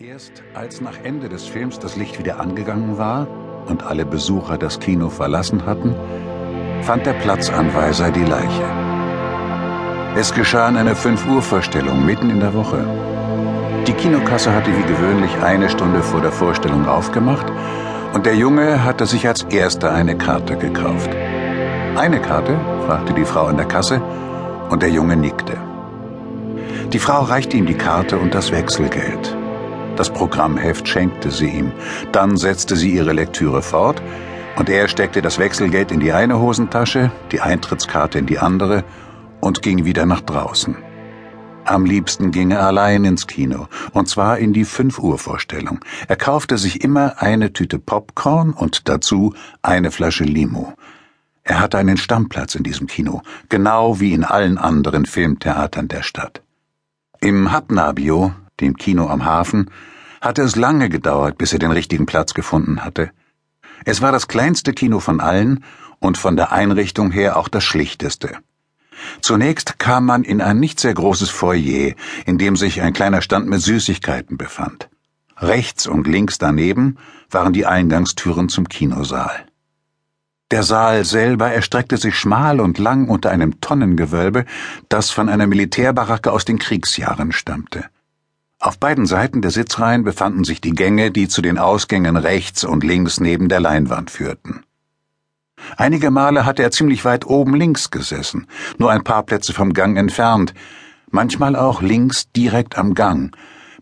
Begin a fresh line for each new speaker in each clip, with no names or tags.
Erst als nach Ende des Films das Licht wieder angegangen war und alle Besucher das Kino verlassen hatten, fand der Platzanweiser die Leiche. Es geschah in einer 5 Uhr Vorstellung mitten in der Woche. Die Kinokasse hatte wie gewöhnlich eine Stunde vor der Vorstellung aufgemacht und der Junge hatte sich als erster eine Karte gekauft. Eine Karte? fragte die Frau an der Kasse und der Junge nickte. Die Frau reichte ihm die Karte und das Wechselgeld. Das Programmheft schenkte sie ihm. Dann setzte sie ihre Lektüre fort und er steckte das Wechselgeld in die eine Hosentasche, die Eintrittskarte in die andere und ging wieder nach draußen. Am liebsten ging er allein ins Kino, und zwar in die 5 Uhr Vorstellung. Er kaufte sich immer eine Tüte Popcorn und dazu eine Flasche Limo. Er hatte einen Stammplatz in diesem Kino, genau wie in allen anderen Filmtheatern der Stadt. Im Hapnabio, dem Kino am Hafen, hatte es lange gedauert, bis er den richtigen Platz gefunden hatte. Es war das kleinste Kino von allen und von der Einrichtung her auch das schlichteste. Zunächst kam man in ein nicht sehr großes Foyer, in dem sich ein kleiner Stand mit Süßigkeiten befand. Rechts und links daneben waren die Eingangstüren zum Kinosaal. Der Saal selber erstreckte sich schmal und lang unter einem Tonnengewölbe, das von einer Militärbaracke aus den Kriegsjahren stammte. Auf beiden Seiten der Sitzreihen befanden sich die Gänge, die zu den Ausgängen rechts und links neben der Leinwand führten. Einige Male hatte er ziemlich weit oben links gesessen, nur ein paar Plätze vom Gang entfernt, manchmal auch links direkt am Gang,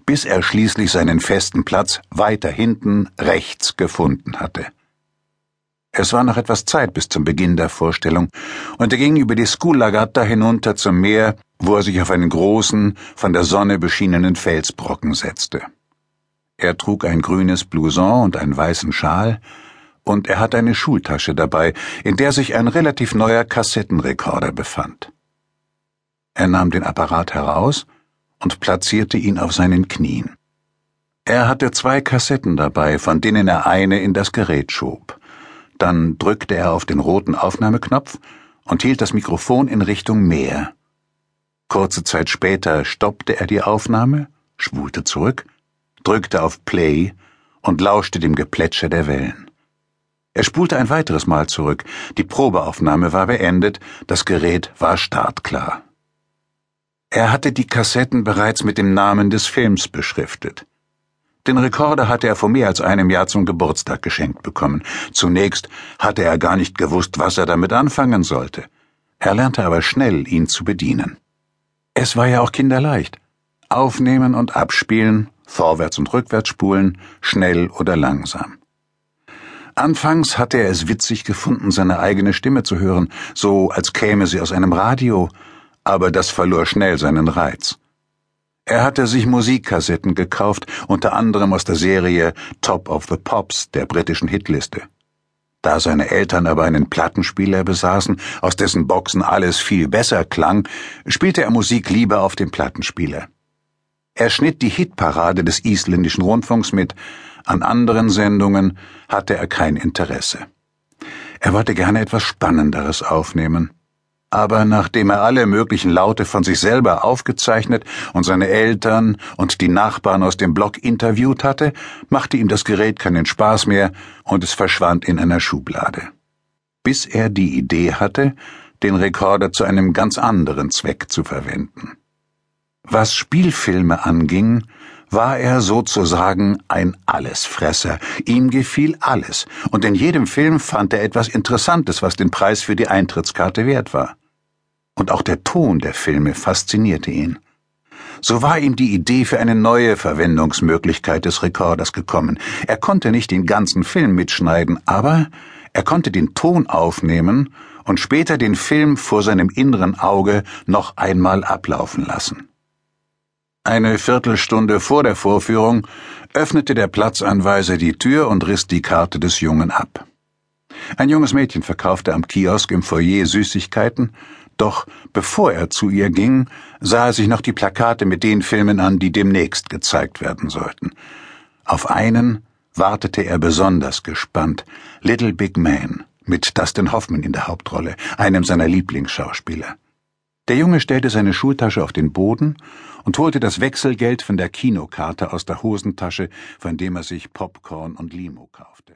bis er schließlich seinen festen Platz weiter hinten rechts gefunden hatte. Es war noch etwas Zeit bis zum Beginn der Vorstellung, und er ging über die Schoolagatta hinunter zum Meer, wo er sich auf einen großen, von der Sonne beschienenen Felsbrocken setzte. Er trug ein grünes Blouson und einen weißen Schal, und er hatte eine Schultasche dabei, in der sich ein relativ neuer Kassettenrekorder befand. Er nahm den Apparat heraus und platzierte ihn auf seinen Knien. Er hatte zwei Kassetten dabei, von denen er eine in das Gerät schob. Dann drückte er auf den roten Aufnahmeknopf und hielt das Mikrofon in Richtung Meer. Kurze Zeit später stoppte er die Aufnahme, schwulte zurück, drückte auf Play und lauschte dem Geplätscher der Wellen. Er spulte ein weiteres Mal zurück, die Probeaufnahme war beendet, das Gerät war startklar. Er hatte die Kassetten bereits mit dem Namen des Films beschriftet. Den Rekorder hatte er vor mehr als einem Jahr zum Geburtstag geschenkt bekommen. Zunächst hatte er gar nicht gewusst, was er damit anfangen sollte. Er lernte aber schnell, ihn zu bedienen. Es war ja auch kinderleicht. Aufnehmen und abspielen, vorwärts und rückwärts spulen, schnell oder langsam. Anfangs hatte er es witzig gefunden, seine eigene Stimme zu hören, so als käme sie aus einem Radio, aber das verlor schnell seinen Reiz. Er hatte sich Musikkassetten gekauft, unter anderem aus der Serie Top of the Pops der britischen Hitliste. Da seine Eltern aber einen Plattenspieler besaßen, aus dessen Boxen alles viel besser klang, spielte er Musik lieber auf dem Plattenspieler. Er schnitt die Hitparade des isländischen Rundfunks mit, an anderen Sendungen hatte er kein Interesse. Er wollte gerne etwas Spannenderes aufnehmen aber nachdem er alle möglichen Laute von sich selber aufgezeichnet und seine Eltern und die Nachbarn aus dem Block interviewt hatte, machte ihm das Gerät keinen Spaß mehr und es verschwand in einer Schublade. Bis er die Idee hatte, den Rekorder zu einem ganz anderen Zweck zu verwenden. Was Spielfilme anging, war er sozusagen ein Allesfresser. Ihm gefiel alles, und in jedem Film fand er etwas Interessantes, was den Preis für die Eintrittskarte wert war. Und auch der Ton der Filme faszinierte ihn. So war ihm die Idee für eine neue Verwendungsmöglichkeit des Rekorders gekommen. Er konnte nicht den ganzen Film mitschneiden, aber er konnte den Ton aufnehmen und später den Film vor seinem inneren Auge noch einmal ablaufen lassen. Eine Viertelstunde vor der Vorführung öffnete der Platzanweiser die Tür und riss die Karte des Jungen ab. Ein junges Mädchen verkaufte am Kiosk im Foyer Süßigkeiten, doch bevor er zu ihr ging, sah er sich noch die Plakate mit den Filmen an, die demnächst gezeigt werden sollten. Auf einen wartete er besonders gespannt, Little Big Man, mit Dustin Hoffman in der Hauptrolle, einem seiner Lieblingsschauspieler. Der Junge stellte seine Schultasche auf den Boden und holte das Wechselgeld von der Kinokarte aus der Hosentasche, von dem er sich Popcorn und Limo kaufte.